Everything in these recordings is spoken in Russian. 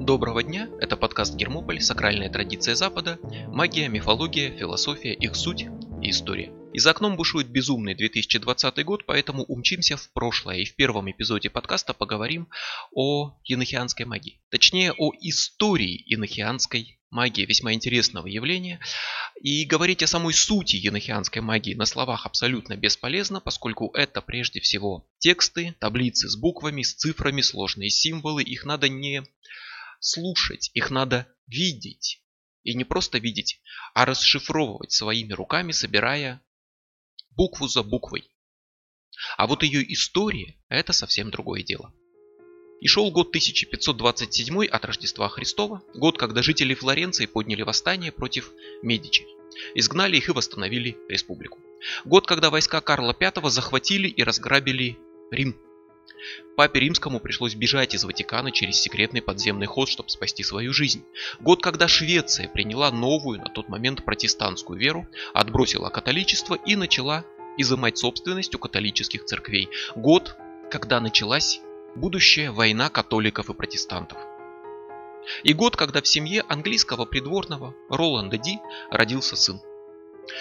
Доброго дня, это подкаст Гермополь, сакральная традиция Запада, магия, мифология, философия, их суть и история. И за окном бушует безумный 2020 год, поэтому умчимся в прошлое и в первом эпизоде подкаста поговорим о енохианской магии. Точнее, о истории енохианской магии, весьма интересного явления. И говорить о самой сути енохианской магии на словах абсолютно бесполезно, поскольку это прежде всего тексты, таблицы с буквами, с цифрами, сложные символы. Их надо не слушать, их надо видеть. И не просто видеть, а расшифровывать своими руками, собирая букву за буквой. А вот ее история – это совсем другое дело. И шел год 1527 от Рождества Христова, год, когда жители Флоренции подняли восстание против Медичи. Изгнали их и восстановили республику. Год, когда войска Карла V захватили и разграбили Рим. Папе Римскому пришлось бежать из Ватикана через секретный подземный ход, чтобы спасти свою жизнь. Год, когда Швеция приняла новую на тот момент протестантскую веру, отбросила католичество и начала изымать собственность у католических церквей. Год, когда началась будущая война католиков и протестантов. И год, когда в семье английского придворного Роланда Ди родился сын.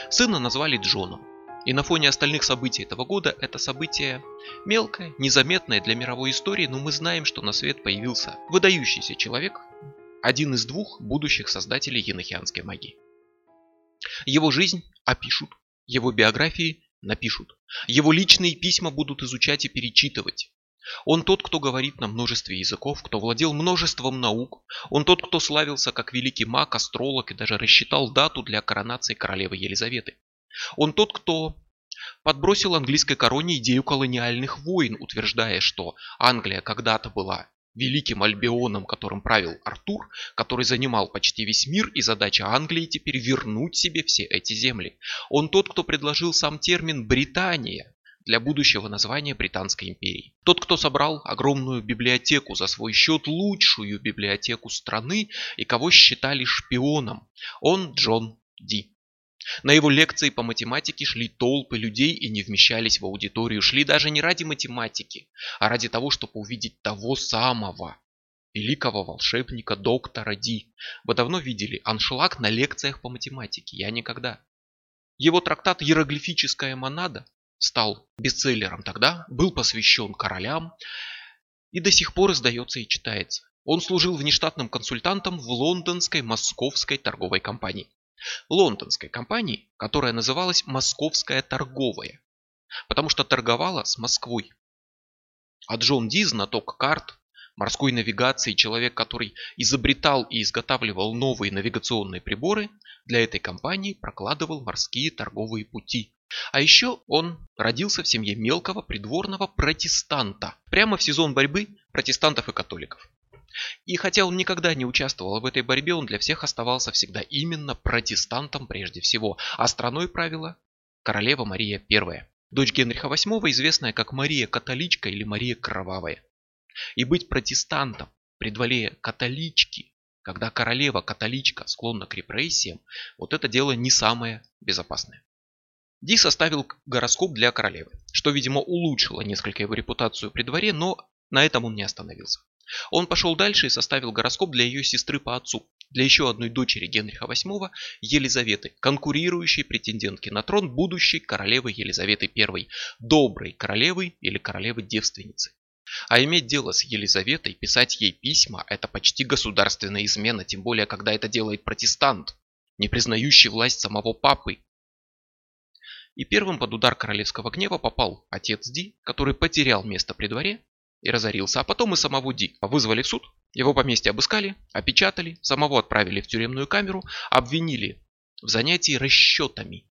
Сына назвали Джоном. И на фоне остальных событий этого года это событие мелкое, незаметное для мировой истории, но мы знаем, что на свет появился выдающийся человек, один из двух будущих создателей енохианской магии. Его жизнь опишут, его биографии напишут, его личные письма будут изучать и перечитывать. Он тот, кто говорит на множестве языков, кто владел множеством наук. Он тот, кто славился как великий маг, астролог и даже рассчитал дату для коронации королевы Елизаветы. Он тот, кто подбросил английской короне идею колониальных войн, утверждая, что Англия когда-то была великим Альбионом, которым правил Артур, который занимал почти весь мир, и задача Англии теперь вернуть себе все эти земли. Он тот, кто предложил сам термин «Британия», для будущего названия Британской империи. Тот, кто собрал огромную библиотеку за свой счет, лучшую библиотеку страны и кого считали шпионом, он Джон Ди. На его лекции по математике шли толпы людей и не вмещались в аудиторию. Шли даже не ради математики, а ради того, чтобы увидеть того самого великого волшебника доктора Ди. Вы давно видели аншлаг на лекциях по математике? Я никогда. Его трактат «Иероглифическая монада» стал бестселлером тогда, был посвящен королям и до сих пор издается и читается. Он служил внештатным консультантом в лондонской московской торговой компании лондонской компании, которая называлась Московская торговая, потому что торговала с Москвой. А Джон Ди, знаток карт, морской навигации, человек, который изобретал и изготавливал новые навигационные приборы, для этой компании прокладывал морские торговые пути. А еще он родился в семье мелкого придворного протестанта, прямо в сезон борьбы протестантов и католиков. И хотя он никогда не участвовал в этой борьбе, он для всех оставался всегда именно протестантом прежде всего, а страной правила королева Мария I, дочь Генриха VIII, известная как Мария Католичка или Мария Кровавая. И быть протестантом при дворе католички, когда королева католичка склонна к репрессиям, вот это дело не самое безопасное. Ди составил гороскоп для королевы, что, видимо, улучшило несколько его репутацию при дворе, но на этом он не остановился. Он пошел дальше и составил гороскоп для ее сестры по отцу, для еще одной дочери Генриха VIII, Елизаветы, конкурирующей претендентки на трон будущей королевы Елизаветы I, доброй королевы или королевы-девственницы. А иметь дело с Елизаветой, писать ей письма – это почти государственная измена, тем более, когда это делает протестант, не признающий власть самого папы. И первым под удар королевского гнева попал отец Ди, который потерял место при дворе и разорился, а потом и самого Ди вызвали в суд, его поместье обыскали, опечатали, самого отправили в тюремную камеру, обвинили в занятии расчетами.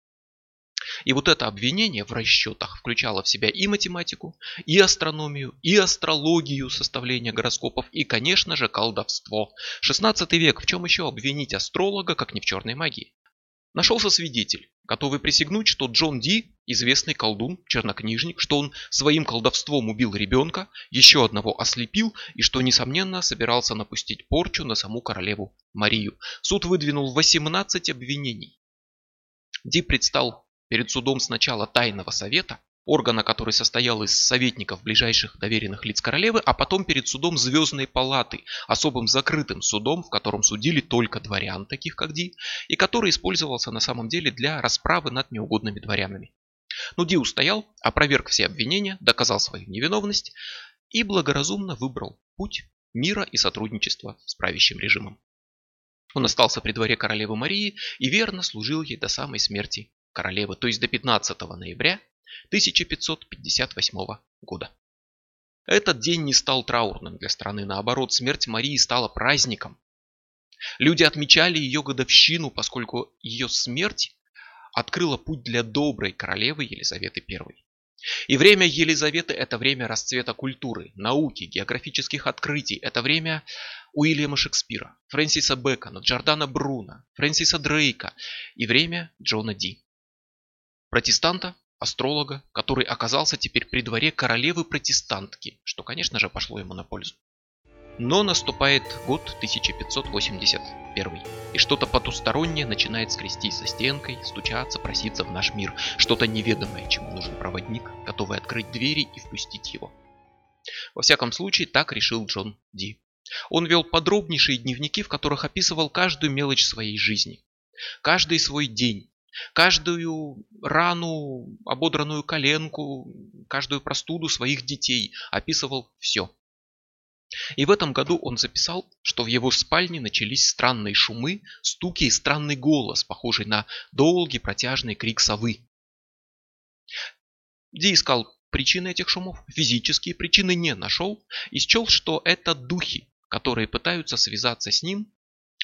И вот это обвинение в расчетах включало в себя и математику, и астрономию, и астрологию составления гороскопов, и, конечно же, колдовство. 16 век, в чем еще обвинить астролога, как не в черной магии? Нашелся свидетель, готовый присягнуть, что Джон Ди – известный колдун, чернокнижник, что он своим колдовством убил ребенка, еще одного ослепил и что, несомненно, собирался напустить порчу на саму королеву Марию. Суд выдвинул 18 обвинений. Ди предстал перед судом сначала тайного совета, органа, который состоял из советников ближайших доверенных лиц королевы, а потом перед судом Звездной палаты, особым закрытым судом, в котором судили только дворян, таких как Ди, и который использовался на самом деле для расправы над неугодными дворянами. Но Ди устоял, опроверг все обвинения, доказал свою невиновность и благоразумно выбрал путь мира и сотрудничества с правящим режимом. Он остался при дворе королевы Марии и верно служил ей до самой смерти королевы, то есть до 15 ноября 1558 года. Этот день не стал траурным для страны, наоборот, смерть Марии стала праздником. Люди отмечали ее годовщину, поскольку ее смерть открыла путь для доброй королевы Елизаветы I. И время Елизаветы – это время расцвета культуры, науки, географических открытий. Это время Уильяма Шекспира, Фрэнсиса Бэкона, Джордана Бруна, Фрэнсиса Дрейка и время Джона Ди. Протестанта, астролога, который оказался теперь при дворе королевы-протестантки, что, конечно же, пошло ему на пользу. Но наступает год 1581, и что-то потустороннее начинает скрестись со стенкой, стучаться, проситься в наш мир, что-то неведомое, чему нужен проводник, готовый открыть двери и впустить его. Во всяком случае, так решил Джон Ди. Он вел подробнейшие дневники, в которых описывал каждую мелочь своей жизни, каждый свой день, каждую рану, ободранную коленку, каждую простуду своих детей, описывал все. И в этом году он записал, что в его спальне начались странные шумы, стуки и странный голос, похожий на долгий протяжный крик совы. Ди искал причины этих шумов, физические причины не нашел и счел, что это духи, которые пытаются связаться с ним,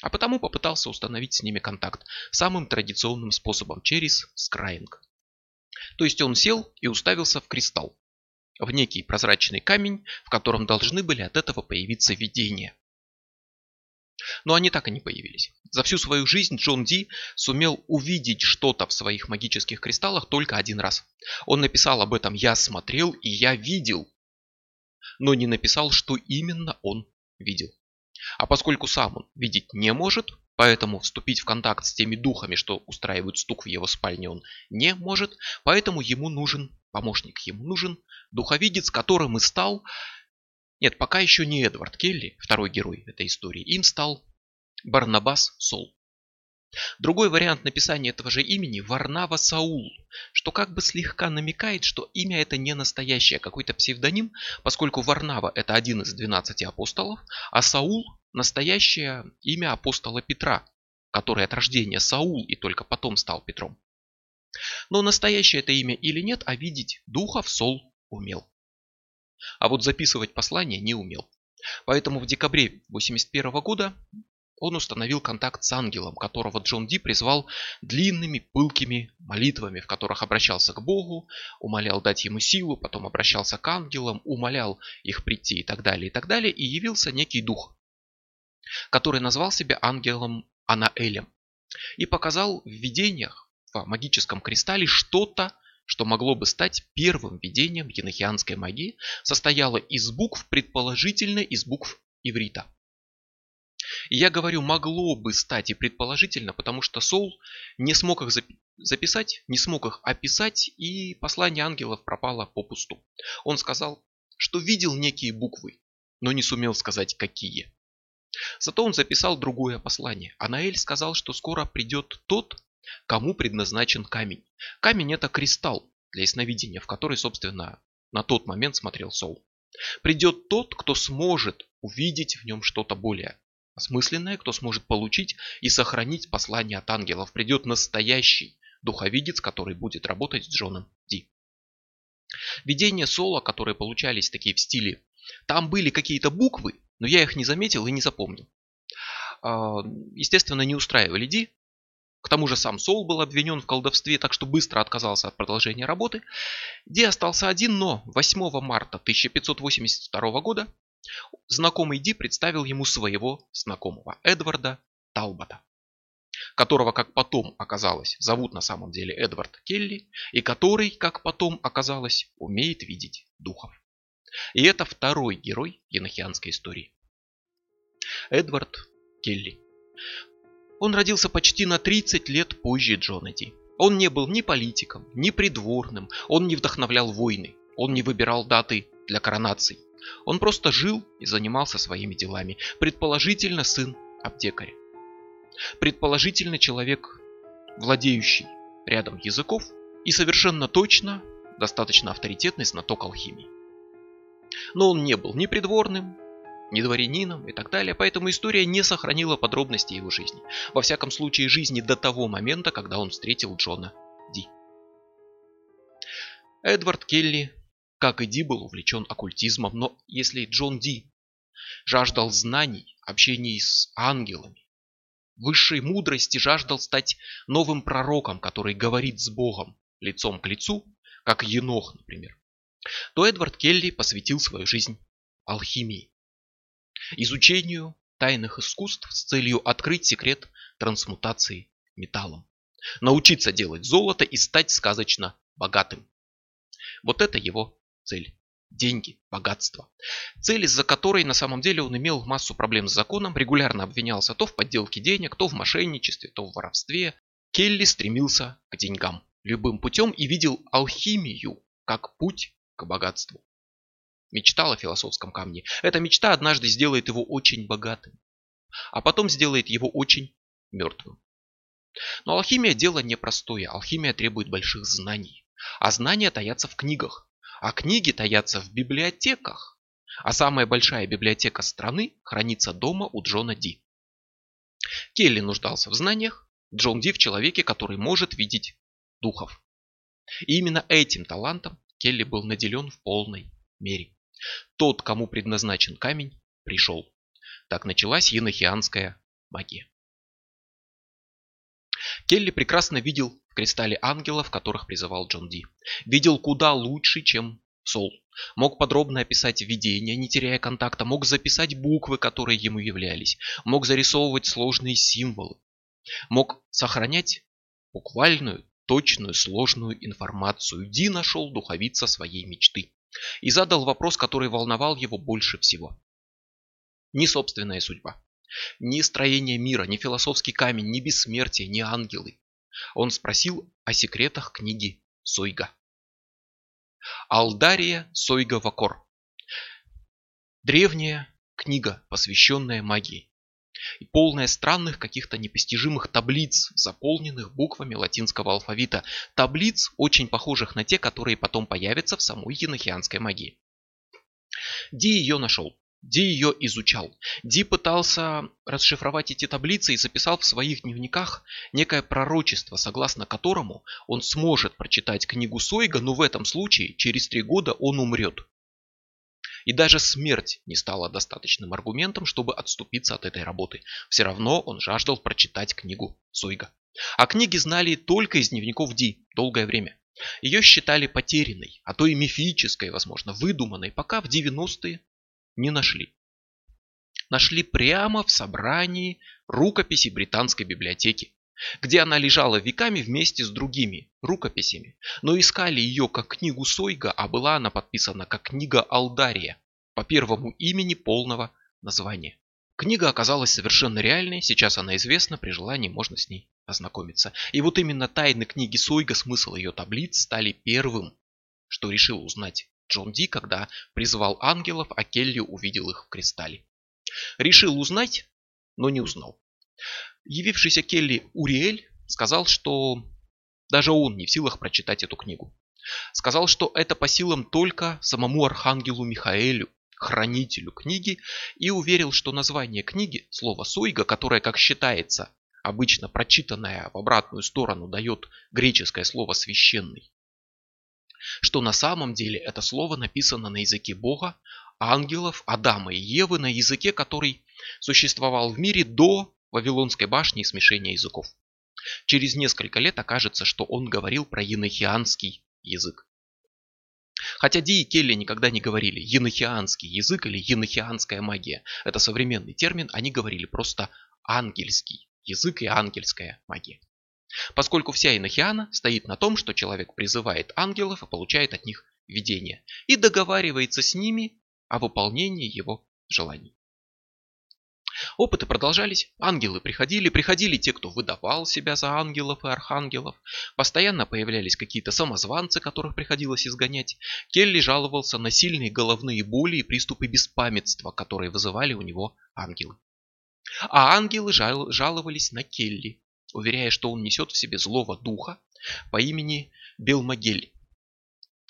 а потому попытался установить с ними контакт самым традиционным способом, через скраинг. То есть он сел и уставился в кристалл в некий прозрачный камень, в котором должны были от этого появиться видения. Но они так и не появились. За всю свою жизнь Джон Ди сумел увидеть что-то в своих магических кристаллах только один раз. Он написал об этом «я смотрел и я видел», но не написал, что именно он видел. А поскольку сам он видеть не может, поэтому вступить в контакт с теми духами, что устраивают стук в его спальне, он не может, поэтому ему нужен помощник, ему нужен духовидец, которым и стал... Нет, пока еще не Эдвард Келли, второй герой этой истории, им стал Барнабас Сол. Другой вариант написания этого же имени – Варнава Саул, что как бы слегка намекает, что имя это не настоящее, а какой-то псевдоним, поскольку Варнава – это один из 12 апостолов, а Саул – настоящее имя апостола Петра, который от рождения Саул и только потом стал Петром. Но настоящее это имя или нет, а видеть духов Сол умел. А вот записывать послание не умел. Поэтому в декабре 81 года он установил контакт с ангелом, которого Джон Ди призвал длинными пылкими молитвами, в которых обращался к Богу, умолял дать ему силу, потом обращался к ангелам, умолял их прийти и так далее, и так далее, и явился некий дух, который назвал себя ангелом Анаэлем и показал в видениях в магическом кристалле что-то, что могло бы стать первым видением енохианской магии, состояло из букв, предположительно из букв иврита. И я говорю могло бы стать и предположительно, потому что Соул не смог их записать, не смог их описать, и послание ангелов пропало попусту. Он сказал, что видел некие буквы, но не сумел сказать какие. Зато он записал другое послание. Анаэль сказал, что скоро придет тот, кому предназначен камень. Камень это кристалл для ясновидения, в который, собственно, на тот момент смотрел Соул. Придет тот, кто сможет увидеть в нем что-то более осмысленное, кто сможет получить и сохранить послание от ангелов. Придет настоящий духовидец, который будет работать с Джоном Ди. Видения Соло, которые получались такие в стиле, там были какие-то буквы, но я их не заметил и не запомнил. А, естественно, не устраивали Ди, к тому же сам Сол был обвинен в колдовстве, так что быстро отказался от продолжения работы. Ди остался один, но 8 марта 1582 года знакомый Ди представил ему своего знакомого Эдварда Талбота, которого, как потом оказалось, зовут на самом деле Эдвард Келли, и который, как потом оказалось, умеет видеть духов. И это второй герой енохианской истории. Эдвард Келли. Он родился почти на 30 лет позже Джона Ди. Он не был ни политиком, ни придворным, он не вдохновлял войны, он не выбирал даты для коронаций. Он просто жил и занимался своими делами, предположительно сын аптекаря. Предположительно человек, владеющий рядом языков и совершенно точно достаточно авторитетный знаток алхимии. Но он не был ни придворным, ни дворянином и так далее, поэтому история не сохранила подробности его жизни. Во всяком случае, жизни до того момента, когда он встретил Джона Ди. Эдвард Келли, как и Ди, был увлечен оккультизмом, но если Джон Ди жаждал знаний, общения с ангелами, высшей мудрости, жаждал стать новым пророком, который говорит с Богом лицом к лицу, как Енох, например, то Эдвард Келли посвятил свою жизнь алхимии, изучению тайных искусств с целью открыть секрет трансмутации металлом, научиться делать золото и стать сказочно богатым. Вот это его цель. Деньги, богатство. Цель, из-за которой на самом деле он имел массу проблем с законом, регулярно обвинялся то в подделке денег, то в мошенничестве, то в воровстве. Келли стремился к деньгам любым путем и видел алхимию как путь к богатству. Мечтал о философском камне. Эта мечта однажды сделает его очень богатым, а потом сделает его очень мертвым. Но алхимия дело непростое. Алхимия требует больших знаний. А знания таятся в книгах. А книги таятся в библиотеках. А самая большая библиотека страны хранится дома у Джона Ди. Келли нуждался в знаниях, Джон Ди в человеке, который может видеть духов. И именно этим талантом Келли был наделен в полной мере. Тот, кому предназначен камень, пришел. Так началась енохианская магия. Келли прекрасно видел в кристалле ангелов, которых призывал Джон Ди. Видел куда лучше, чем Сол. Мог подробно описать видение, не теряя контакта, мог записать буквы, которые ему являлись, мог зарисовывать сложные символы, мог сохранять буквальную точную сложную информацию. Ди нашел духовица своей мечты. И задал вопрос, который волновал его больше всего. Ни собственная судьба, ни строение мира, ни философский камень, ни бессмертие, ни ангелы. Он спросил о секретах книги Сойга. Алдария Сойга Вакор. Древняя книга, посвященная магии и полная странных каких-то непостижимых таблиц, заполненных буквами латинского алфавита. Таблиц, очень похожих на те, которые потом появятся в самой енохианской магии. Ди ее нашел. Ди ее изучал. Ди пытался расшифровать эти таблицы и записал в своих дневниках некое пророчество, согласно которому он сможет прочитать книгу Сойга, но в этом случае через три года он умрет. И даже смерть не стала достаточным аргументом, чтобы отступиться от этой работы. Все равно он жаждал прочитать книгу Сойга. А книги знали только из дневников Ди долгое время. Ее считали потерянной, а то и мифической, возможно, выдуманной, пока в 90-е не нашли. Нашли прямо в собрании рукописи британской библиотеки где она лежала веками вместе с другими рукописями, но искали ее как книгу Сойга, а была она подписана как книга Алдария по первому имени полного названия. Книга оказалась совершенно реальной, сейчас она известна, при желании можно с ней ознакомиться. И вот именно тайны книги Сойга, смысл ее таблиц стали первым, что решил узнать Джон Ди, когда призвал ангелов, а Келли увидел их в кристалле. Решил узнать, но не узнал. Явившийся Келли Уриэль сказал, что даже он не в силах прочитать эту книгу. Сказал, что это по силам только самому архангелу Михаэлю, хранителю книги, и уверил, что название книги, слово «сойга», которое, как считается, обычно прочитанное в обратную сторону дает греческое слово «священный», что на самом деле это слово написано на языке Бога, ангелов, Адама и Евы, на языке, который существовал в мире до Вавилонской башни и смешения языков. Через несколько лет окажется, что он говорил про енохианский язык. Хотя Ди и Келли никогда не говорили енохианский язык или енохианская магия. Это современный термин, они говорили просто ангельский язык и ангельская магия. Поскольку вся енохиана стоит на том, что человек призывает ангелов и получает от них видение, и договаривается с ними о выполнении его желаний. Опыты продолжались, ангелы приходили, приходили те, кто выдавал себя за ангелов и архангелов, постоянно появлялись какие-то самозванцы, которых приходилось изгонять. Келли жаловался на сильные головные боли и приступы беспамятства, которые вызывали у него ангелы. А ангелы жал, жаловались на Келли, уверяя, что он несет в себе злого духа по имени Белмагель.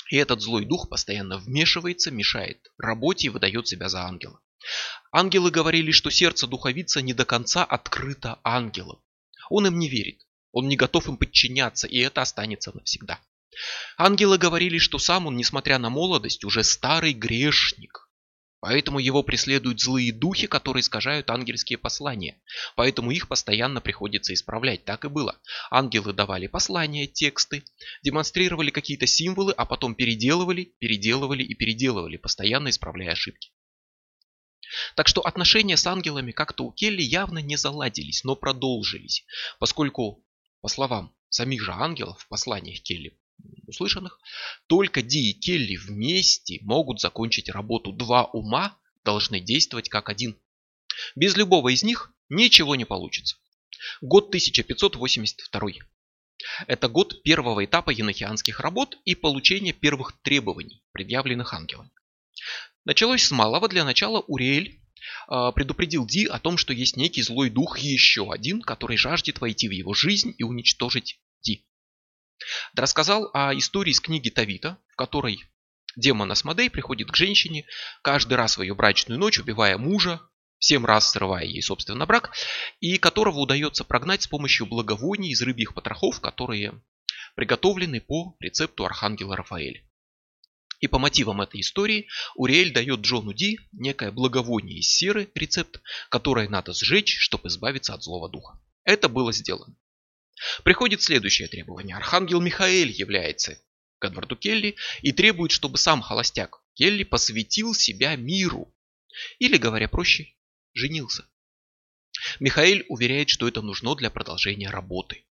И этот злой дух постоянно вмешивается, мешает работе и выдает себя за ангела. Ангелы говорили, что сердце духовица не до конца открыто ангелам. Он им не верит, он не готов им подчиняться, и это останется навсегда. Ангелы говорили, что сам он, несмотря на молодость, уже старый грешник. Поэтому его преследуют злые духи, которые искажают ангельские послания. Поэтому их постоянно приходится исправлять. Так и было. Ангелы давали послания, тексты, демонстрировали какие-то символы, а потом переделывали, переделывали и переделывали, постоянно исправляя ошибки. Так что отношения с ангелами как-то у Келли явно не заладились, но продолжились, поскольку, по словам самих же ангелов в посланиях Келли услышанных, только Ди и Келли вместе могут закончить работу. Два ума должны действовать как один. Без любого из них ничего не получится. Год 1582. Это год первого этапа енохианских работ и получения первых требований, предъявленных ангелами. Началось с малого. Для начала Уриэль а, предупредил Ди о том, что есть некий злой дух, еще один, который жаждет войти в его жизнь и уничтожить. Рассказал о истории из книги Тавита, в которой демон Асмодей приходит к женщине каждый раз в ее брачную ночь, убивая мужа, семь раз срывая ей, собственно, брак, и которого удается прогнать с помощью благовоний из рыбьих потрохов, которые приготовлены по рецепту архангела Рафаэля. И по мотивам этой истории Уриэль дает Джону Ди некое благовоние из серы, рецепт, которое надо сжечь, чтобы избавиться от злого духа. Это было сделано. Приходит следующее требование. Архангел Михаэль является к Эдварду Келли и требует, чтобы сам холостяк Келли посвятил себя миру. Или, говоря проще, женился. Михаэль уверяет, что это нужно для продолжения работы.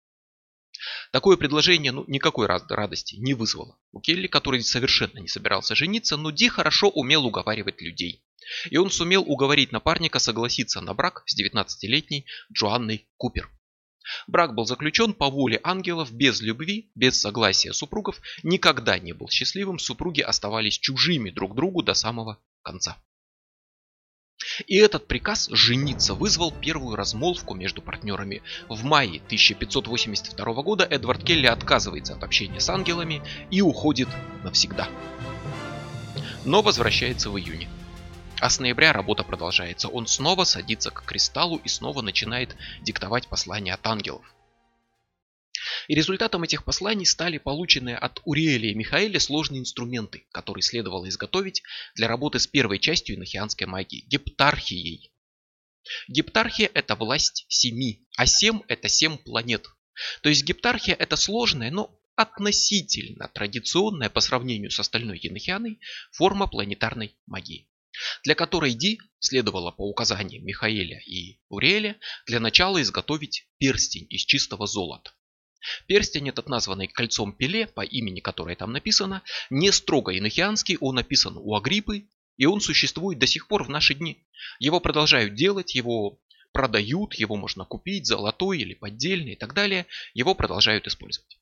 Такое предложение ну, никакой радости не вызвало. У Келли, который совершенно не собирался жениться, но Ди хорошо умел уговаривать людей. И он сумел уговорить напарника согласиться на брак с 19-летней Джоанной Купер. Брак был заключен по воле ангелов, без любви, без согласия супругов, никогда не был счастливым, супруги оставались чужими друг другу до самого конца. И этот приказ жениться вызвал первую размолвку между партнерами. В мае 1582 года Эдвард Келли отказывается от общения с ангелами и уходит навсегда. Но возвращается в июне. А с ноября работа продолжается. Он снова садится к кристаллу и снова начинает диктовать послания от ангелов. И результатом этих посланий стали полученные от Уриэля и Михаэля сложные инструменты, которые следовало изготовить для работы с первой частью инохианской магии – гептархией. Гептархия – это власть семи, а семь – это семь планет. То есть гептархия – это сложная, но относительно традиционная по сравнению с остальной енохианой форма планетарной магии для которой Ди следовало по указаниям Михаэля и Уриэля для начала изготовить перстень из чистого золота. Перстень этот, названный кольцом Пеле, по имени которое там написано, не строго инохианский, он написан у Агриппы, и он существует до сих пор в наши дни. Его продолжают делать, его продают, его можно купить, золотой или поддельный и так далее, его продолжают использовать.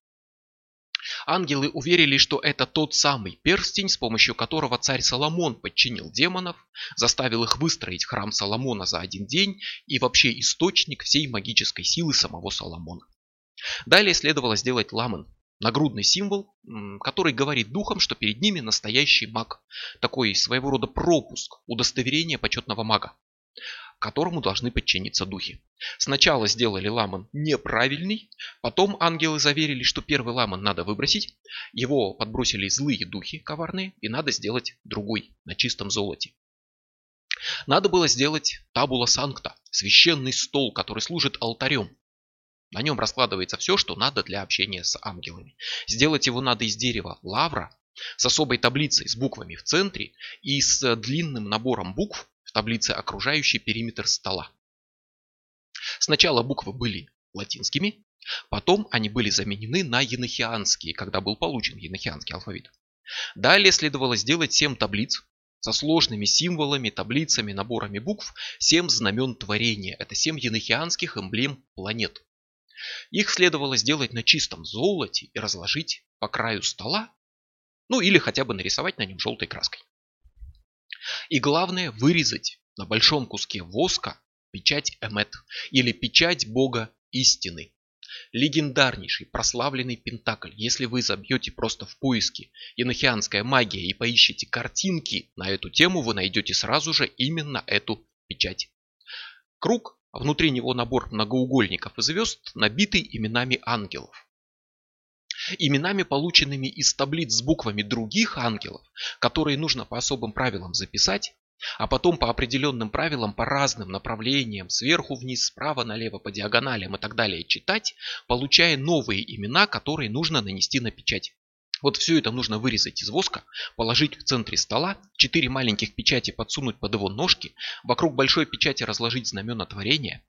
Ангелы уверили, что это тот самый перстень, с помощью которого царь Соломон подчинил демонов, заставил их выстроить храм Соломона за один день и вообще источник всей магической силы самого Соломона. Далее следовало сделать ламен, нагрудный символ, который говорит духам, что перед ними настоящий маг. Такой своего рода пропуск, удостоверение почетного мага, которому должны подчиниться духи. Сначала сделали ламан неправильный, потом ангелы заверили, что первый ламан надо выбросить, его подбросили злые духи коварные, и надо сделать другой, на чистом золоте. Надо было сделать табула санкта, священный стол, который служит алтарем. На нем раскладывается все, что надо для общения с ангелами. Сделать его надо из дерева лавра, с особой таблицей с буквами в центре и с длинным набором букв в таблице окружающий периметр стола. Сначала буквы были латинскими, потом они были заменены на енохианские, когда был получен енохианский алфавит. Далее следовало сделать 7 таблиц со сложными символами, таблицами, наборами букв, семь знамен творения. Это семь енохианских эмблем планет. Их следовало сделать на чистом золоте и разложить по краю стола, ну или хотя бы нарисовать на нем желтой краской. И главное вырезать на большом куске воска печать Эмет или печать бога истины. Легендарнейший, прославленный Пентакль. Если вы забьете просто в поиске «Енохианская магия» и поищите картинки на эту тему, вы найдете сразу же именно эту печать. Круг, а внутри него набор многоугольников и звезд, набитый именами ангелов. Именами, полученными из таблиц с буквами других ангелов, которые нужно по особым правилам записать, а потом по определенным правилам, по разным направлениям, сверху вниз, справа налево, по диагоналям и так далее читать, получая новые имена, которые нужно нанести на печать. Вот все это нужно вырезать из воска, положить в центре стола, четыре маленьких печати подсунуть под его ножки, вокруг большой печати разложить знамена творения,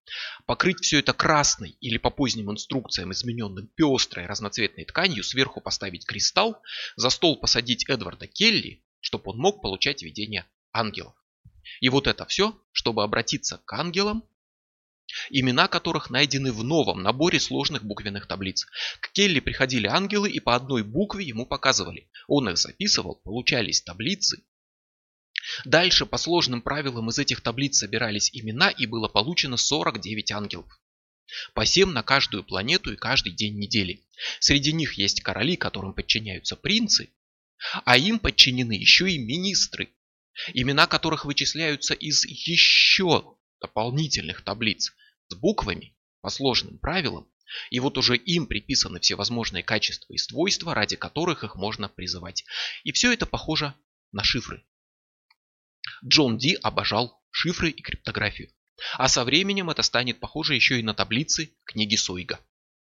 покрыть все это красной или по поздним инструкциям измененным пестрой разноцветной тканью, сверху поставить кристалл, за стол посадить Эдварда Келли, чтобы он мог получать видение ангелов. И вот это все, чтобы обратиться к ангелам, имена которых найдены в новом наборе сложных буквенных таблиц. К Келли приходили ангелы и по одной букве ему показывали. Он их записывал, получались таблицы. Дальше по сложным правилам из этих таблиц собирались имена и было получено 49 ангелов. По 7 на каждую планету и каждый день недели. Среди них есть короли, которым подчиняются принцы, а им подчинены еще и министры, имена которых вычисляются из еще дополнительных таблиц с буквами по сложным правилам, и вот уже им приписаны всевозможные качества и свойства, ради которых их можно призывать. И все это похоже на шифры. Джон Ди обожал шифры и криптографию. А со временем это станет похоже еще и на таблицы книги Сойга,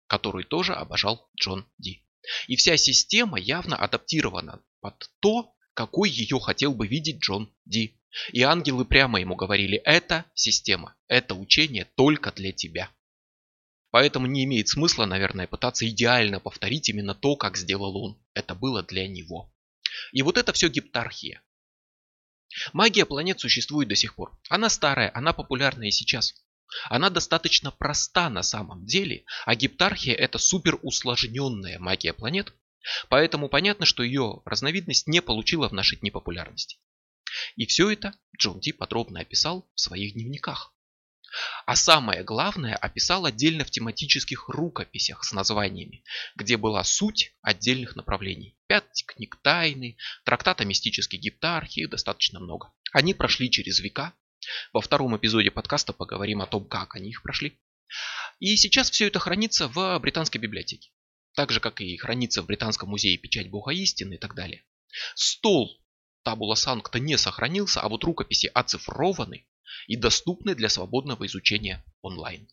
которую тоже обожал Джон Ди. И вся система явно адаптирована под то, какой ее хотел бы видеть Джон Ди. И ангелы прямо ему говорили, это система, это учение только для тебя. Поэтому не имеет смысла, наверное, пытаться идеально повторить именно то, как сделал он. Это было для него. И вот это все гептархия. Магия планет существует до сих пор. Она старая, она популярна и сейчас. Она достаточно проста на самом деле, а гептархия это супер усложненная магия планет, Поэтому понятно, что ее разновидность не получила в наши дни популярности. И все это Джон Ди подробно описал в своих дневниках. А самое главное описал отдельно в тематических рукописях с названиями, где была суть отдельных направлений. Пять книг тайны, трактат о мистической гептархии, достаточно много. Они прошли через века. Во втором эпизоде подкаста поговорим о том, как они их прошли. И сейчас все это хранится в британской библиотеке так же, как и хранится в Британском музее печать Бога истины и так далее. Стол Табула Санкта не сохранился, а вот рукописи оцифрованы и доступны для свободного изучения онлайн.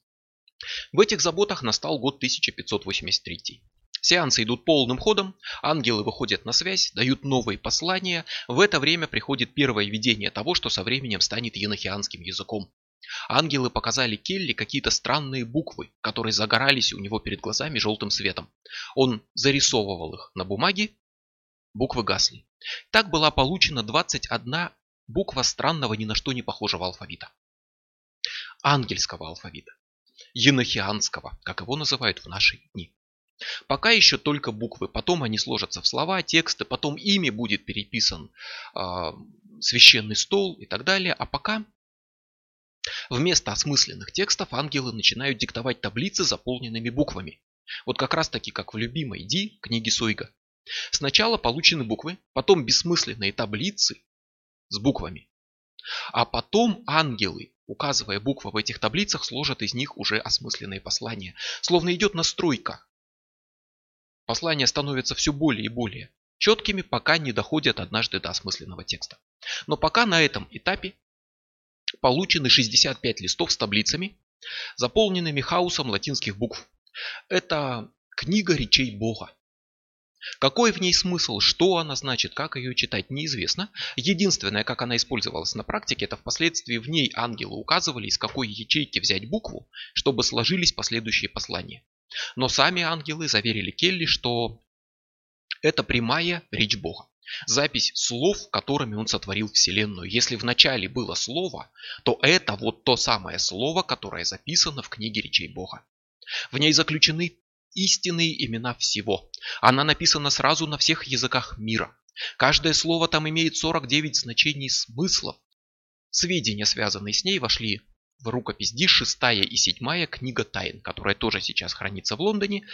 В этих заботах настал год 1583. Сеансы идут полным ходом, ангелы выходят на связь, дают новые послания. В это время приходит первое видение того, что со временем станет енохианским языком. Ангелы показали Келли какие-то странные буквы, которые загорались у него перед глазами желтым светом. Он зарисовывал их на бумаге, буквы гасли. Так была получена 21 буква странного ни на что не похожего алфавита. Ангельского алфавита. Енохианского, как его называют в наши дни. Пока еще только буквы, потом они сложатся в слова, тексты, потом ими будет переписан э, священный стол и так далее. А пока Вместо осмысленных текстов ангелы начинают диктовать таблицы заполненными буквами. Вот как раз таки как в любимой Ди книге Сойга. Сначала получены буквы, потом бессмысленные таблицы с буквами. А потом ангелы, указывая буквы в этих таблицах, сложат из них уже осмысленные послания. Словно идет настройка. Послания становятся все более и более четкими, пока не доходят однажды до осмысленного текста. Но пока на этом этапе Получены 65 листов с таблицами, заполненными хаосом латинских букв. Это книга речей Бога. Какой в ней смысл, что она значит, как ее читать, неизвестно. Единственное, как она использовалась на практике, это впоследствии в ней ангелы указывали, из какой ячейки взять букву, чтобы сложились последующие послания. Но сами ангелы заверили Келли, что это прямая речь Бога. Запись слов, которыми он сотворил Вселенную. Если в начале было слово, то это вот то самое слово, которое записано в книге речей Бога. В ней заключены истинные имена всего. Она написана сразу на всех языках мира. Каждое слово там имеет 49 значений смыслов. Сведения, связанные с ней, вошли в рукопись Ди, шестая и седьмая книга тайн, которая тоже сейчас хранится в Лондоне.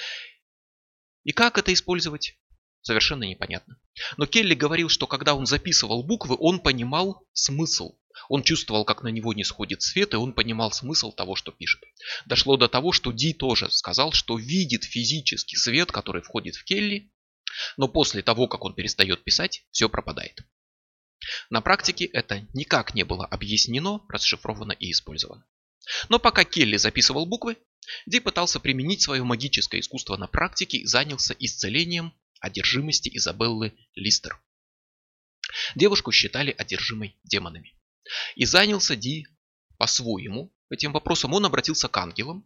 И как это использовать? Совершенно непонятно. Но Келли говорил, что когда он записывал буквы, он понимал смысл. Он чувствовал, как на него не сходит свет, и он понимал смысл того, что пишет. Дошло до того, что Ди тоже сказал, что видит физический свет, который входит в Келли, но после того, как он перестает писать, все пропадает. На практике это никак не было объяснено, расшифровано и использовано. Но пока Келли записывал буквы, Ди пытался применить свое магическое искусство на практике и занялся исцелением одержимости Изабеллы Листер. Девушку считали одержимой демонами. И занялся Ди по-своему этим вопросом. Он обратился к ангелам,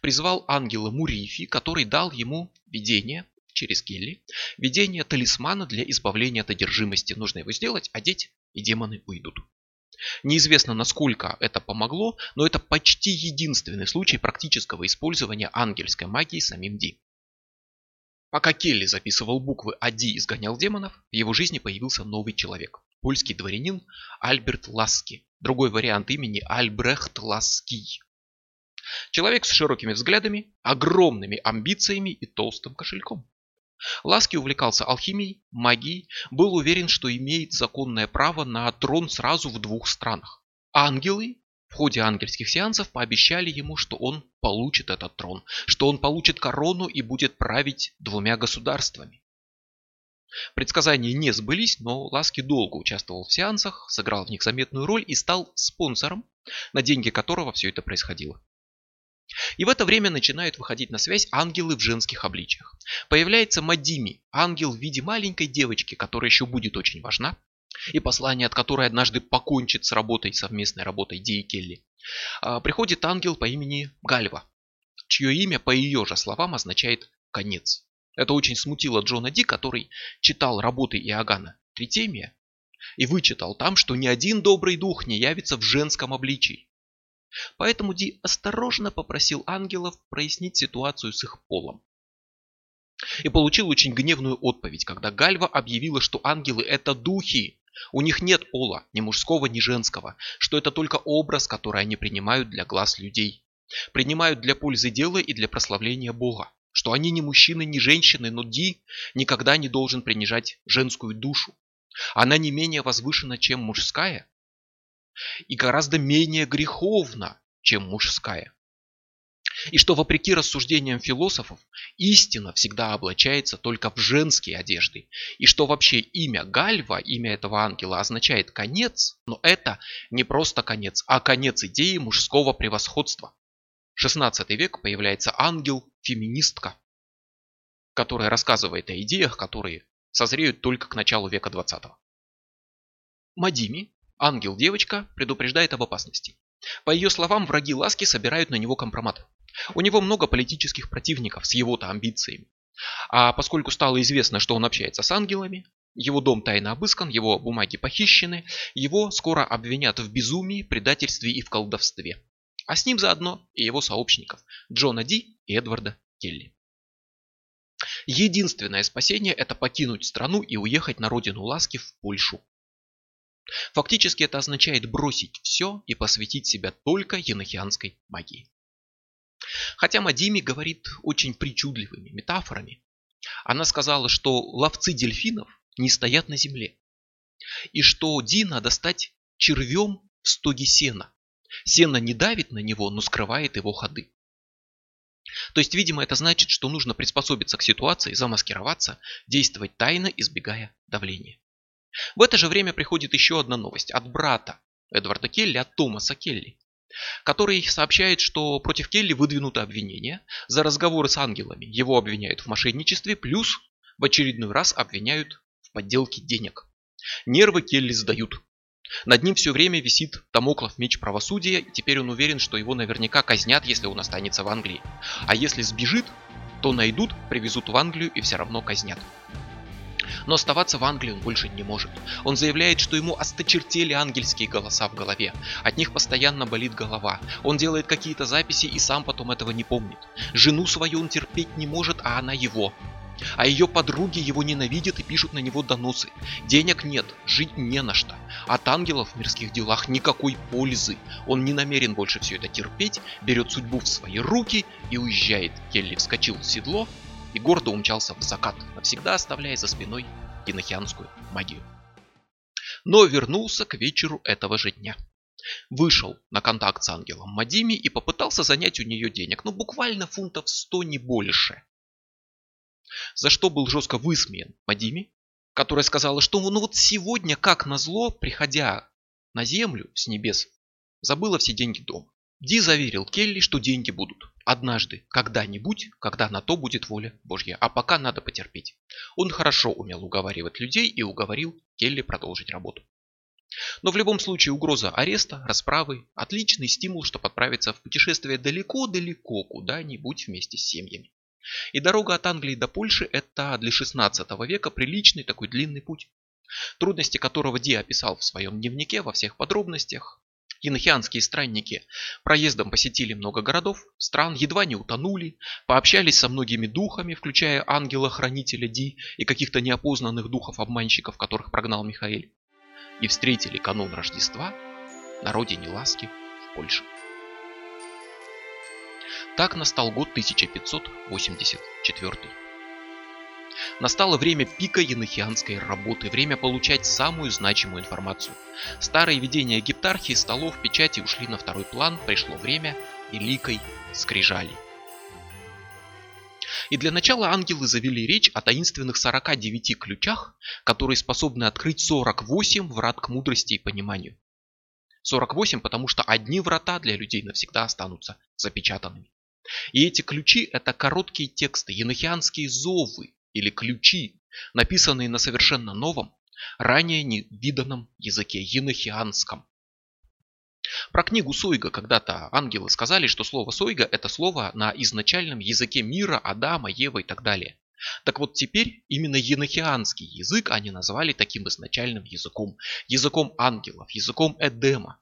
призвал ангела Мурифи, который дал ему видение через Келли, видение талисмана для избавления от одержимости. Нужно его сделать, одеть, и демоны уйдут. Неизвестно, насколько это помогло, но это почти единственный случай практического использования ангельской магии самим Ди. Пока Келли записывал буквы «А» Ди изгонял демонов, в его жизни появился новый человек. Польский дворянин Альберт Ласки. Другой вариант имени Альбрехт Лаский. Человек с широкими взглядами, огромными амбициями и толстым кошельком. Ласки увлекался алхимией, магией, был уверен, что имеет законное право на трон сразу в двух странах. Ангелы в ходе ангельских сеансов пообещали ему, что он получит этот трон, что он получит корону и будет править двумя государствами. Предсказания не сбылись, но Ласки долго участвовал в сеансах, сыграл в них заметную роль и стал спонсором, на деньги которого все это происходило. И в это время начинают выходить на связь ангелы в женских обличиях. Появляется Мадими, ангел в виде маленькой девочки, которая еще будет очень важна, и послание от которой однажды покончит с работой, совместной работой Ди и Келли, а, приходит ангел по имени Гальва, чье имя, по ее же словам, означает «конец». Это очень смутило Джона Ди, который читал работы Иоганна Тритемия и вычитал там, что ни один добрый дух не явится в женском обличии. Поэтому Ди осторожно попросил ангелов прояснить ситуацию с их полом. И получил очень гневную отповедь, когда Гальва объявила, что ангелы это духи, у них нет пола, ни мужского, ни женского, что это только образ, который они принимают для глаз людей. Принимают для пользы дела и для прославления Бога. Что они не мужчины, не женщины, но Ди никогда не должен принижать женскую душу. Она не менее возвышена, чем мужская. И гораздо менее греховна, чем мужская и что вопреки рассуждениям философов, истина всегда облачается только в женские одежды, и что вообще имя Гальва, имя этого ангела, означает конец, но это не просто конец, а конец идеи мужского превосходства. 16 век появляется ангел-феминистка, которая рассказывает о идеях, которые созреют только к началу века 20 -го. Мадими, ангел-девочка, предупреждает об опасности. По ее словам, враги Ласки собирают на него компромат. У него много политических противников с его-то амбициями. А поскольку стало известно, что он общается с ангелами, его дом тайно обыскан, его бумаги похищены, его скоро обвинят в безумии, предательстве и в колдовстве. А с ним заодно и его сообщников Джона Ди и Эдварда Келли. Единственное спасение – это покинуть страну и уехать на родину Ласки в Польшу. Фактически это означает бросить все и посвятить себя только енохианской магии. Хотя Мадими говорит очень причудливыми метафорами. Она сказала, что ловцы дельфинов не стоят на земле. И что Ди надо стать червем в стоге сена. Сено не давит на него, но скрывает его ходы. То есть, видимо, это значит, что нужно приспособиться к ситуации, замаскироваться, действовать тайно, избегая давления. В это же время приходит еще одна новость от брата Эдварда Келли, от Томаса Келли который сообщает, что против Келли выдвинуты обвинения за разговоры с ангелами. Его обвиняют в мошенничестве, плюс в очередной раз обвиняют в подделке денег. Нервы Келли сдают. Над ним все время висит Дамоклов меч правосудия, и теперь он уверен, что его наверняка казнят, если он останется в Англии. А если сбежит, то найдут, привезут в Англию и все равно казнят. Но оставаться в Англии он больше не может. Он заявляет, что ему осточертели ангельские голоса в голове. От них постоянно болит голова. Он делает какие-то записи и сам потом этого не помнит. Жену свою он терпеть не может, а она его. А ее подруги его ненавидят и пишут на него доносы. Денег нет, жить не на что. От ангелов в мирских делах никакой пользы. Он не намерен больше все это терпеть, берет судьбу в свои руки и уезжает. Келли вскочил в седло и гордо умчался в закат, навсегда оставляя за спиной кинохианскую магию. Но вернулся к вечеру этого же дня. Вышел на контакт с ангелом Мадими и попытался занять у нее денег, ну буквально фунтов 100 не больше. За что был жестко высмеян Мадими, которая сказала, что ну вот сегодня, как назло, приходя на землю с небес, забыла все деньги дома. Ди заверил Келли, что деньги будут. Однажды, когда-нибудь, когда на то будет воля Божья. А пока надо потерпеть. Он хорошо умел уговаривать людей и уговорил Келли продолжить работу. Но в любом случае угроза ареста, расправы – отличный стимул, чтобы отправиться в путешествие далеко-далеко куда-нибудь вместе с семьями. И дорога от Англии до Польши – это для 16 века приличный такой длинный путь, трудности которого Ди описал в своем дневнике во всех подробностях. Енохианские странники проездом посетили много городов, стран, едва не утонули, пообщались со многими духами, включая ангела-хранителя Ди и каких-то неопознанных духов-обманщиков, которых прогнал Михаил и встретили канун Рождества на родине ласки в Польше. Так настал год 1584. Настало время пика енохианской работы, время получать самую значимую информацию. Старые видения гептархии, столов, печати ушли на второй план, пришло время великой скрижали. И для начала ангелы завели речь о таинственных 49 ключах, которые способны открыть 48 врат к мудрости и пониманию. 48, потому что одни врата для людей навсегда останутся запечатанными. И эти ключи – это короткие тексты, енохианские зовы или ключи, написанные на совершенно новом, ранее невиданном языке енохианском. Про книгу Сойга когда-то ангелы сказали, что слово Сойга это слово на изначальном языке мира Адама, Евы и так далее. Так вот теперь именно енохианский язык они назвали таким изначальным языком. Языком ангелов, языком Эдема.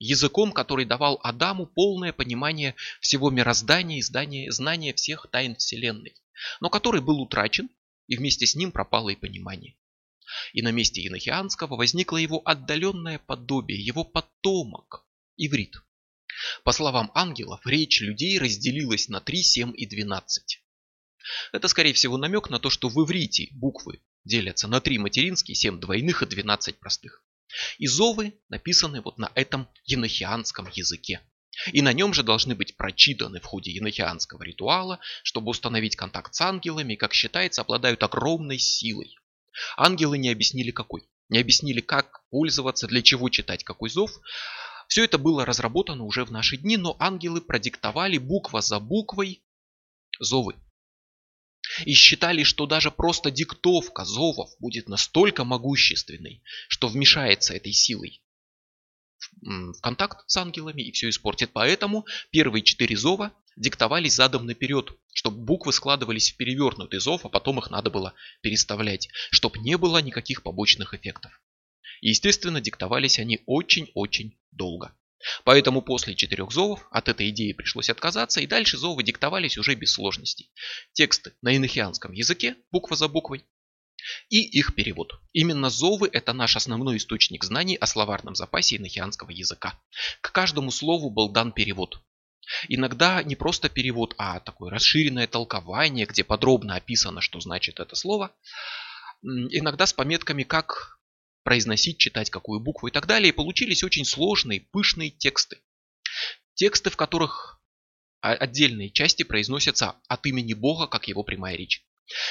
Языком, который давал Адаму полное понимание всего мироздания и знание всех тайн Вселенной. Но который был утрачен, и вместе с ним пропало и понимание и на месте Енохианского возникло его отдаленное подобие, его потомок – иврит. По словам ангелов, речь людей разделилась на 3, 7 и 12. Это, скорее всего, намек на то, что в иврите буквы делятся на 3 материнские, 7 двойных и 12 простых. И зовы написаны вот на этом енохианском языке. И на нем же должны быть прочитаны в ходе енохианского ритуала, чтобы установить контакт с ангелами, как считается, обладают огромной силой. Ангелы не объяснили какой. Не объяснили, как пользоваться, для чего читать какой зов. Все это было разработано уже в наши дни, но ангелы продиктовали буква за буквой зовы. И считали, что даже просто диктовка зовов будет настолько могущественной, что вмешается этой силой в контакт с ангелами и все испортит. Поэтому первые четыре зова диктовались задом наперед, чтобы буквы складывались в перевернутый зов, а потом их надо было переставлять, чтобы не было никаких побочных эффектов. И, естественно, диктовались они очень-очень долго. Поэтому после четырех зовов от этой идеи пришлось отказаться, и дальше зовы диктовались уже без сложностей. Тексты на инохианском языке, буква за буквой, и их перевод. Именно зовы – это наш основной источник знаний о словарном запасе инохианского языка. К каждому слову был дан перевод. Иногда не просто перевод, а такое расширенное толкование, где подробно описано, что значит это слово. Иногда с пометками, как произносить, читать какую букву и так далее. И получились очень сложные, пышные тексты. Тексты, в которых отдельные части произносятся от имени Бога, как его прямая речь.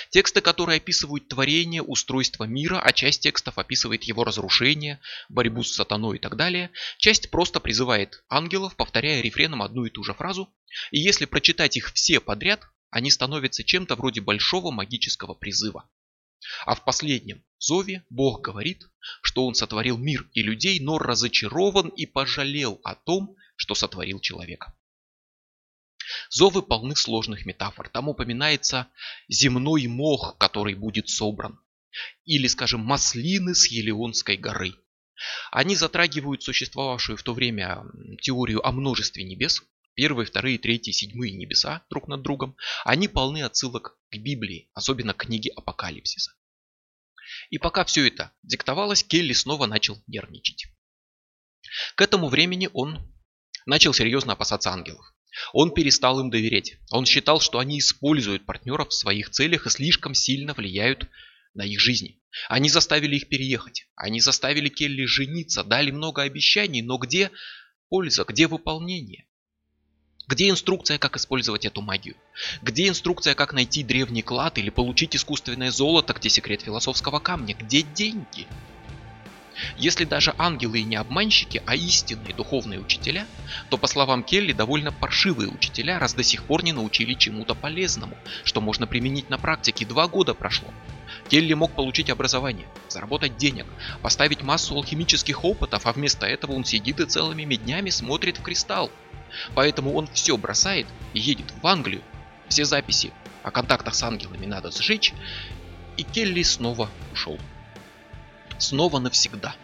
Тексты, которые описывают творение, устройство мира, а часть текстов описывает его разрушение, борьбу с сатаной и так далее. Часть просто призывает ангелов, повторяя рефреном одну и ту же фразу. И если прочитать их все подряд, они становятся чем-то вроде большого магического призыва. А в последнем зове Бог говорит, что Он сотворил мир и людей, но разочарован и пожалел о том, что сотворил человека. Зовы полны сложных метафор. Там упоминается земной мох, который будет собран. или, скажем, маслины с Елеонской горы. Они затрагивают существовавшую в то время теорию о множестве небес, первые, вторые, третьи, седьмые небеса друг над другом. Они полны отсылок к Библии, особенно к книге Апокалипсиса. И пока все это диктовалось, Келли снова начал нервничать. К этому времени он начал серьезно опасаться ангелов. Он перестал им доверять. Он считал, что они используют партнеров в своих целях и слишком сильно влияют на их жизни. Они заставили их переехать. Они заставили Келли жениться, дали много обещаний, но где польза, где выполнение? Где инструкция, как использовать эту магию? Где инструкция, как найти древний клад или получить искусственное золото, где секрет философского камня? Где деньги? Если даже ангелы и не обманщики, а истинные духовные учителя, то, по словам Келли, довольно паршивые учителя, раз до сих пор не научили чему-то полезному, что можно применить на практике. Два года прошло. Келли мог получить образование, заработать денег, поставить массу алхимических опытов, а вместо этого он сидит и целыми днями смотрит в кристалл. Поэтому он все бросает и едет в Англию. Все записи о контактах с ангелами надо сжечь. И Келли снова ушел. Снова навсегда.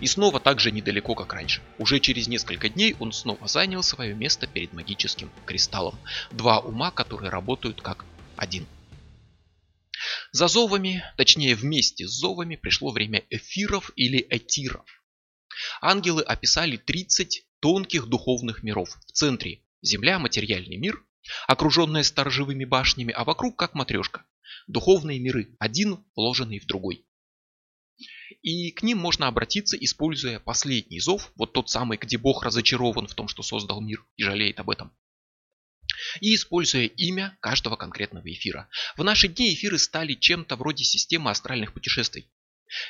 И снова так же недалеко, как раньше. Уже через несколько дней он снова занял свое место перед магическим кристаллом. Два ума, которые работают как один. За зовами, точнее вместе с зовами, пришло время эфиров или этиров. Ангелы описали 30 тонких духовных миров. В центре Земля, материальный мир, окруженная сторожевыми башнями, а вокруг как матрешка. Духовные миры, один вложенный в другой. И к ним можно обратиться, используя последний зов, вот тот самый, где Бог разочарован в том, что создал мир и жалеет об этом. И используя имя каждого конкретного эфира. В наши дни эфиры стали чем-то вроде системы астральных путешествий.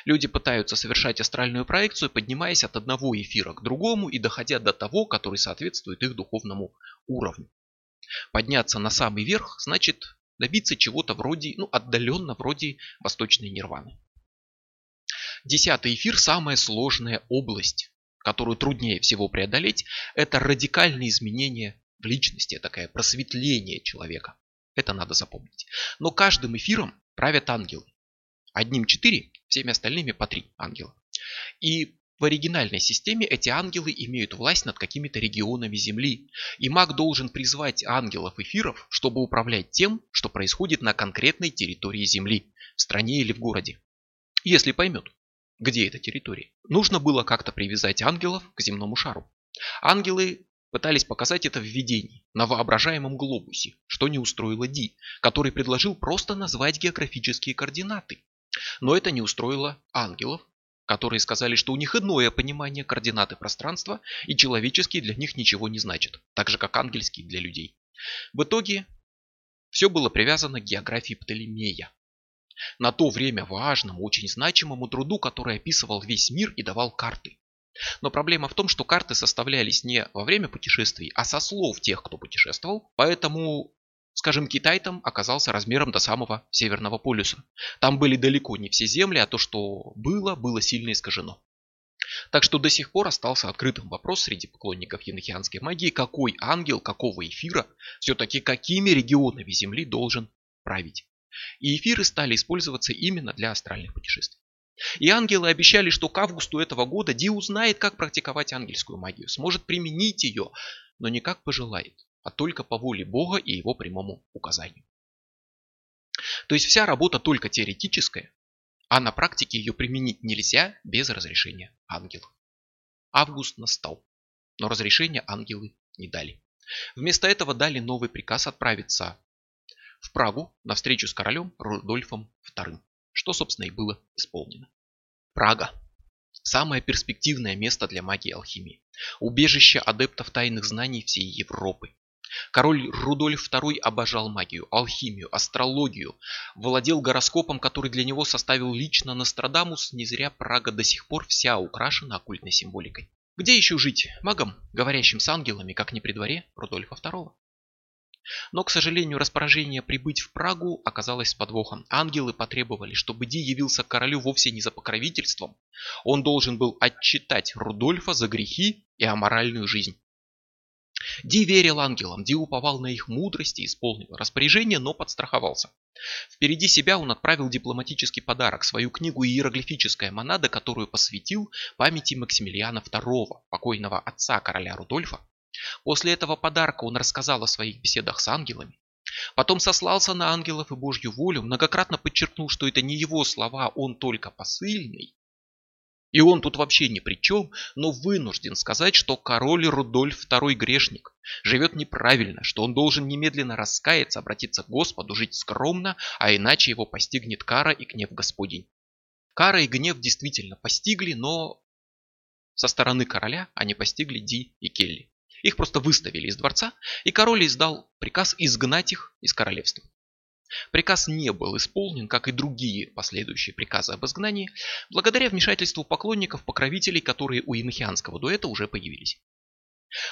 Люди пытаются совершать астральную проекцию, поднимаясь от одного эфира к другому и доходя до того, который соответствует их духовному уровню. Подняться на самый верх значит добиться чего-то вроде, ну отдаленно вроде восточной нирваны. Десятый эфир – самая сложная область, которую труднее всего преодолеть. Это радикальные изменения в личности, такое просветление человека. Это надо запомнить. Но каждым эфиром правят ангелы. Одним четыре, всеми остальными по три ангела. И в оригинальной системе эти ангелы имеют власть над какими-то регионами Земли. И маг должен призвать ангелов-эфиров, чтобы управлять тем, что происходит на конкретной территории Земли, в стране или в городе. Если поймет, где эта территория. Нужно было как-то привязать ангелов к земному шару. Ангелы пытались показать это в видении, на воображаемом глобусе, что не устроило Ди, который предложил просто назвать географические координаты. Но это не устроило ангелов, которые сказали, что у них иное понимание координаты пространства и человеческие для них ничего не значат, так же как ангельские для людей. В итоге все было привязано к географии Птолемея. На то время важному, очень значимому труду, который описывал весь мир и давал карты. Но проблема в том, что карты составлялись не во время путешествий, а со слов тех, кто путешествовал. Поэтому Скажем, Китай там оказался размером до самого Северного полюса. Там были далеко не все земли, а то, что было, было сильно искажено. Так что до сих пор остался открытым вопрос среди поклонников енохианской магии, какой ангел, какого эфира, все-таки какими регионами Земли должен править. И эфиры стали использоваться именно для астральных путешествий. И ангелы обещали, что к августу этого года Ди узнает, как практиковать ангельскую магию, сможет применить ее, но не как пожелает а только по воле Бога и его прямому указанию. То есть вся работа только теоретическая, а на практике ее применить нельзя без разрешения ангелов. Август настал, но разрешения ангелы не дали. Вместо этого дали новый приказ отправиться в Прагу на встречу с королем Рудольфом II, что, собственно, и было исполнено. Прага. Самое перспективное место для магии и алхимии. Убежище адептов тайных знаний всей Европы. Король Рудольф II обожал магию, алхимию, астрологию, владел гороскопом, который для него составил лично Нострадамус, не зря Прага до сих пор вся украшена оккультной символикой. Где еще жить магом, говорящим с ангелами, как не при дворе Рудольфа II? Но, к сожалению, распоряжение прибыть в Прагу оказалось с подвохом. Ангелы потребовали, чтобы Ди явился королю вовсе не за покровительством. Он должен был отчитать Рудольфа за грехи и аморальную жизнь. Ди верил ангелам, Ди уповал на их мудрость и исполнил распоряжение, но подстраховался. Впереди себя он отправил дипломатический подарок, свою книгу «Иероглифическая монада», которую посвятил памяти Максимилиана II, покойного отца короля Рудольфа. После этого подарка он рассказал о своих беседах с ангелами. Потом сослался на ангелов и Божью волю, многократно подчеркнул, что это не его слова, он только посыльный. И он тут вообще ни при чем, но вынужден сказать, что король Рудольф II грешник, живет неправильно, что он должен немедленно раскаяться, обратиться к Господу, жить скромно, а иначе его постигнет кара и гнев Господень. Кара и гнев действительно постигли, но со стороны короля они постигли Ди и Келли. Их просто выставили из дворца, и король издал приказ изгнать их из королевства. Приказ не был исполнен, как и другие последующие приказы об изгнании, благодаря вмешательству поклонников-покровителей, которые у инохианского дуэта уже появились.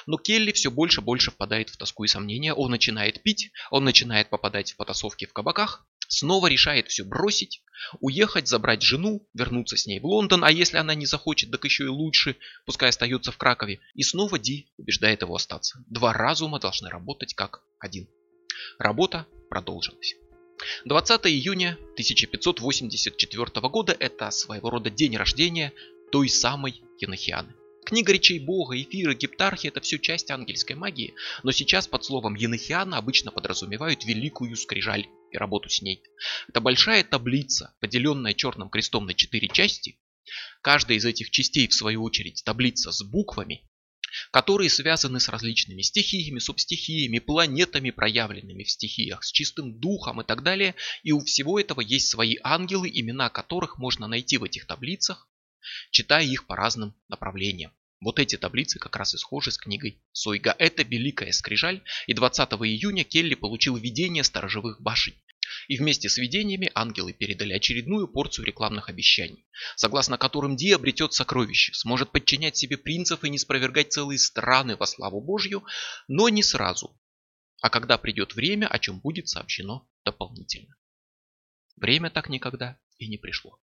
Но Келли все больше и больше впадает в тоску и сомнения, он начинает пить, он начинает попадать в потасовки в кабаках, снова решает все бросить, уехать, забрать жену, вернуться с ней в Лондон, а если она не захочет, так еще и лучше, пускай остается в Кракове. И снова Ди убеждает его остаться. Два разума должны работать как один. Работа продолжилась. 20 июня 1584 года – это своего рода день рождения той самой Енохианы. Книга речей Бога, эфиры, гептархи – это все часть ангельской магии, но сейчас под словом Енохиана обычно подразумевают великую скрижаль и работу с ней. Это большая таблица, поделенная черным крестом на четыре части. Каждая из этих частей, в свою очередь, таблица с буквами, которые связаны с различными стихиями, субстихиями, планетами, проявленными в стихиях, с чистым духом и так далее. И у всего этого есть свои ангелы, имена которых можно найти в этих таблицах, читая их по разным направлениям. Вот эти таблицы как раз и схожи с книгой Сойга. Это великая скрижаль, и 20 июня Келли получил видение сторожевых башен. И вместе с видениями ангелы передали очередную порцию рекламных обещаний, согласно которым Ди обретет сокровище, сможет подчинять себе принцев и не спровергать целые страны во славу Божью, но не сразу, а когда придет время, о чем будет сообщено дополнительно. Время так никогда и не пришло.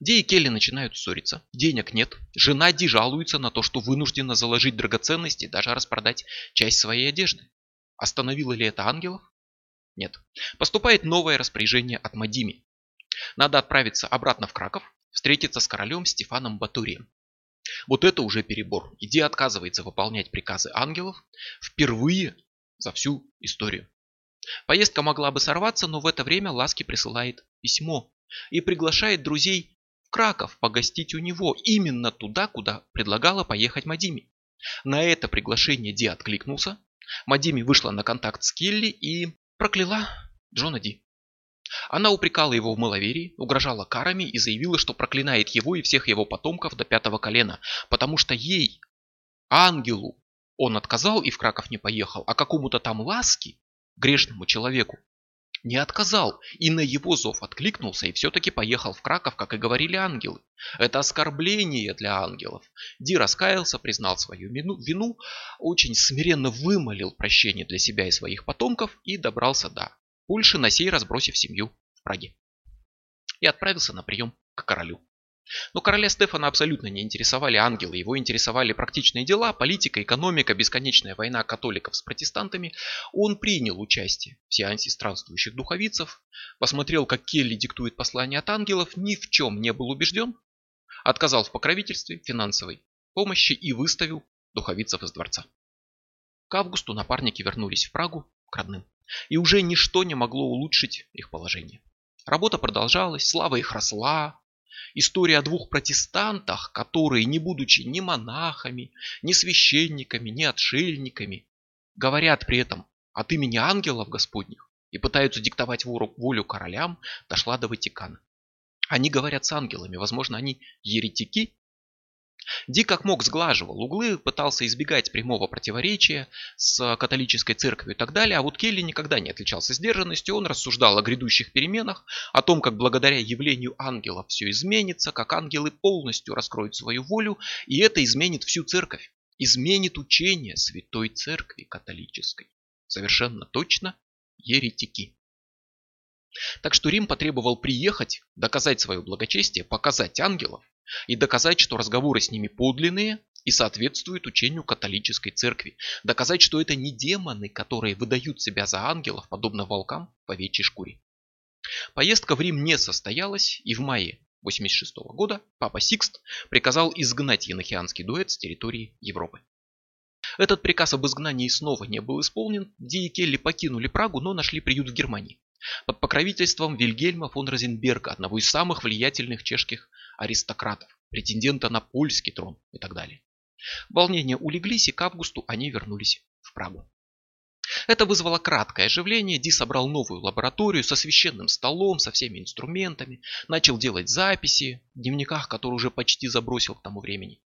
Ди и Келли начинают ссориться. Денег нет. Жена Ди жалуется на то, что вынуждена заложить драгоценности и даже распродать часть своей одежды. Остановило ли это ангелов? Нет. Поступает новое распоряжение от Мадими. Надо отправиться обратно в Краков, встретиться с королем Стефаном Батурием. Вот это уже перебор. Иди отказывается выполнять приказы ангелов впервые за всю историю. Поездка могла бы сорваться, но в это время Ласки присылает письмо и приглашает друзей в Краков погостить у него, именно туда, куда предлагала поехать Мадими. На это приглашение Ди откликнулся. Мадими вышла на контакт с Келли и прокляла Джона Ди. Она упрекала его в маловерии, угрожала карами и заявила, что проклинает его и всех его потомков до пятого колена, потому что ей, ангелу, он отказал и в Краков не поехал, а какому-то там ласки, грешному человеку, не отказал и на его зов откликнулся и все-таки поехал в Краков, как и говорили ангелы. Это оскорбление для ангелов. Ди раскаялся, признал свою вину, очень смиренно вымолил прощение для себя и своих потомков и добрался до Польши, на сей раз бросив семью в Праге. И отправился на прием к королю. Но короля Стефана абсолютно не интересовали ангелы, его интересовали практичные дела, политика, экономика, бесконечная война католиков с протестантами. Он принял участие в сеансе странствующих духовицев, посмотрел, как Келли диктует послание от ангелов, ни в чем не был убежден, отказал в покровительстве, финансовой помощи и выставил духовицев из дворца. К августу напарники вернулись в Прагу к родным, и уже ничто не могло улучшить их положение. Работа продолжалась, слава их росла, История о двух протестантах, которые, не будучи ни монахами, ни священниками, ни отшельниками, говорят при этом от имени ангелов Господних и пытаются диктовать волю королям, дошла до Ватикана. Они говорят с ангелами, возможно, они еретики, Ди как мог сглаживал углы, пытался избегать прямого противоречия с католической церковью и так далее, а вот Келли никогда не отличался сдержанностью, он рассуждал о грядущих переменах, о том, как благодаря явлению ангелов все изменится, как ангелы полностью раскроют свою волю, и это изменит всю церковь, изменит учение Святой Церкви католической. Совершенно точно еретики. Так что Рим потребовал приехать, доказать свое благочестие, показать ангелов, и доказать, что разговоры с ними подлинные, и соответствует учению католической церкви. Доказать, что это не демоны, которые выдают себя за ангелов, подобно волкам в овечьей шкуре. Поездка в Рим не состоялась, и в мае 86 года папа Сикст приказал изгнать енохианский дуэт с территории Европы. Этот приказ об изгнании снова не был исполнен, Ди и Келли покинули Прагу, но нашли приют в Германии. Под покровительством Вильгельма фон Розенберга, одного из самых влиятельных чешских аристократов, претендента на польский трон и так далее. Волнения улеглись, и к августу они вернулись в Прагу. Это вызвало краткое оживление. Ди собрал новую лабораторию со священным столом, со всеми инструментами, начал делать записи в дневниках, которые уже почти забросил к тому времени.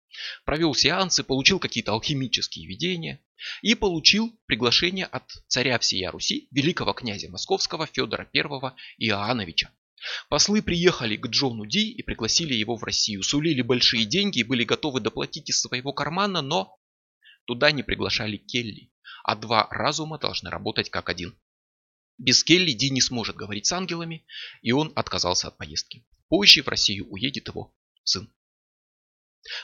Провел сеансы, получил какие-то алхимические видения и получил приглашение от царя всея Руси, великого князя московского Федора I Иоанновича. Послы приехали к Джону Ди и пригласили его в Россию, сулили большие деньги и были готовы доплатить из своего кармана, но туда не приглашали Келли, а два разума должны работать как один. Без Келли Ди не сможет говорить с ангелами, и он отказался от поездки. Позже в Россию уедет его сын.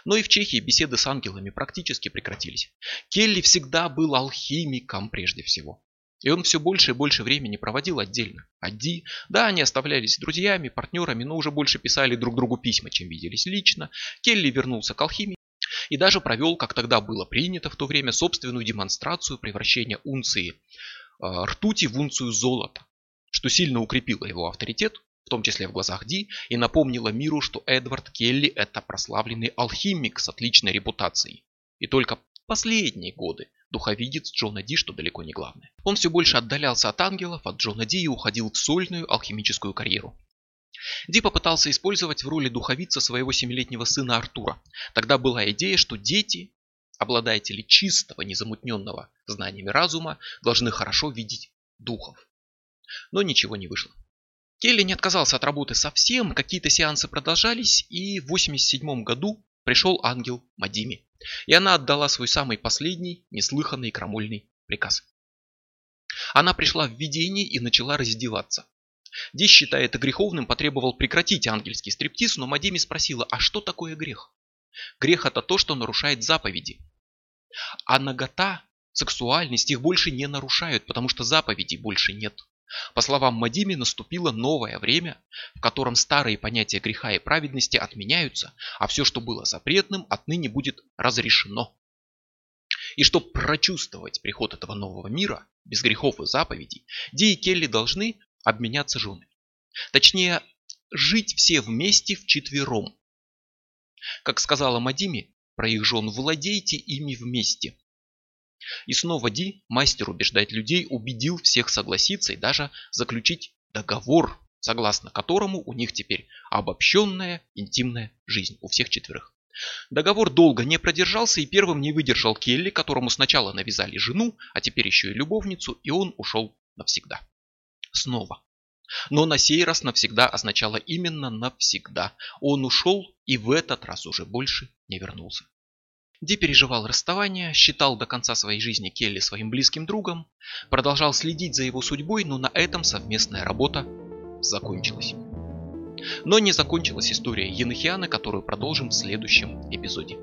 Но и в Чехии беседы с ангелами практически прекратились. Келли всегда был алхимиком прежде всего. И он все больше и больше времени проводил отдельно. Одди, да, они оставлялись друзьями, партнерами, но уже больше писали друг другу письма, чем виделись лично. Келли вернулся к алхимии и даже провел, как тогда было принято в то время, собственную демонстрацию превращения унции э, ртути в унцию золота, что сильно укрепило его авторитет в том числе в глазах Ди, и напомнила миру, что Эдвард Келли это прославленный алхимик с отличной репутацией. И только последние годы духовидец Джона Ди, что далеко не главное. Он все больше отдалялся от ангелов, от Джона Ди и уходил в сольную алхимическую карьеру. Ди попытался использовать в роли духовица своего семилетнего сына Артура. Тогда была идея, что дети, обладатели чистого, незамутненного знаниями разума, должны хорошо видеть духов. Но ничего не вышло. Келли не отказался от работы совсем, какие-то сеансы продолжались, и в 87 году пришел ангел Мадими. И она отдала свой самый последний, неслыханный крамольный приказ. Она пришла в видение и начала раздеваться. Ди, считая это греховным, потребовал прекратить ангельский стриптиз, но Мадими спросила, а что такое грех? Грех это то, что нарушает заповеди. А нагота, сексуальность их больше не нарушают, потому что заповедей больше нет. По словам Мадими, наступило новое время, в котором старые понятия греха и праведности отменяются, а все, что было запретным, отныне будет разрешено. И чтобы прочувствовать приход этого нового мира, без грехов и заповедей, Ди и Келли должны обменяться женами. Точнее, жить все вместе вчетвером. Как сказала Мадими про их жен, владейте ими вместе. И снова Ди, мастер убеждать людей, убедил всех согласиться и даже заключить договор, согласно которому у них теперь обобщенная интимная жизнь у всех четверых. Договор долго не продержался и первым не выдержал Келли, которому сначала навязали жену, а теперь еще и любовницу, и он ушел навсегда. Снова. Но на сей раз навсегда означало именно навсегда. Он ушел и в этот раз уже больше не вернулся. Ди переживал расставание, считал до конца своей жизни Келли своим близким другом, продолжал следить за его судьбой, но на этом совместная работа закончилась. Но не закончилась история Енохиана, которую продолжим в следующем эпизоде.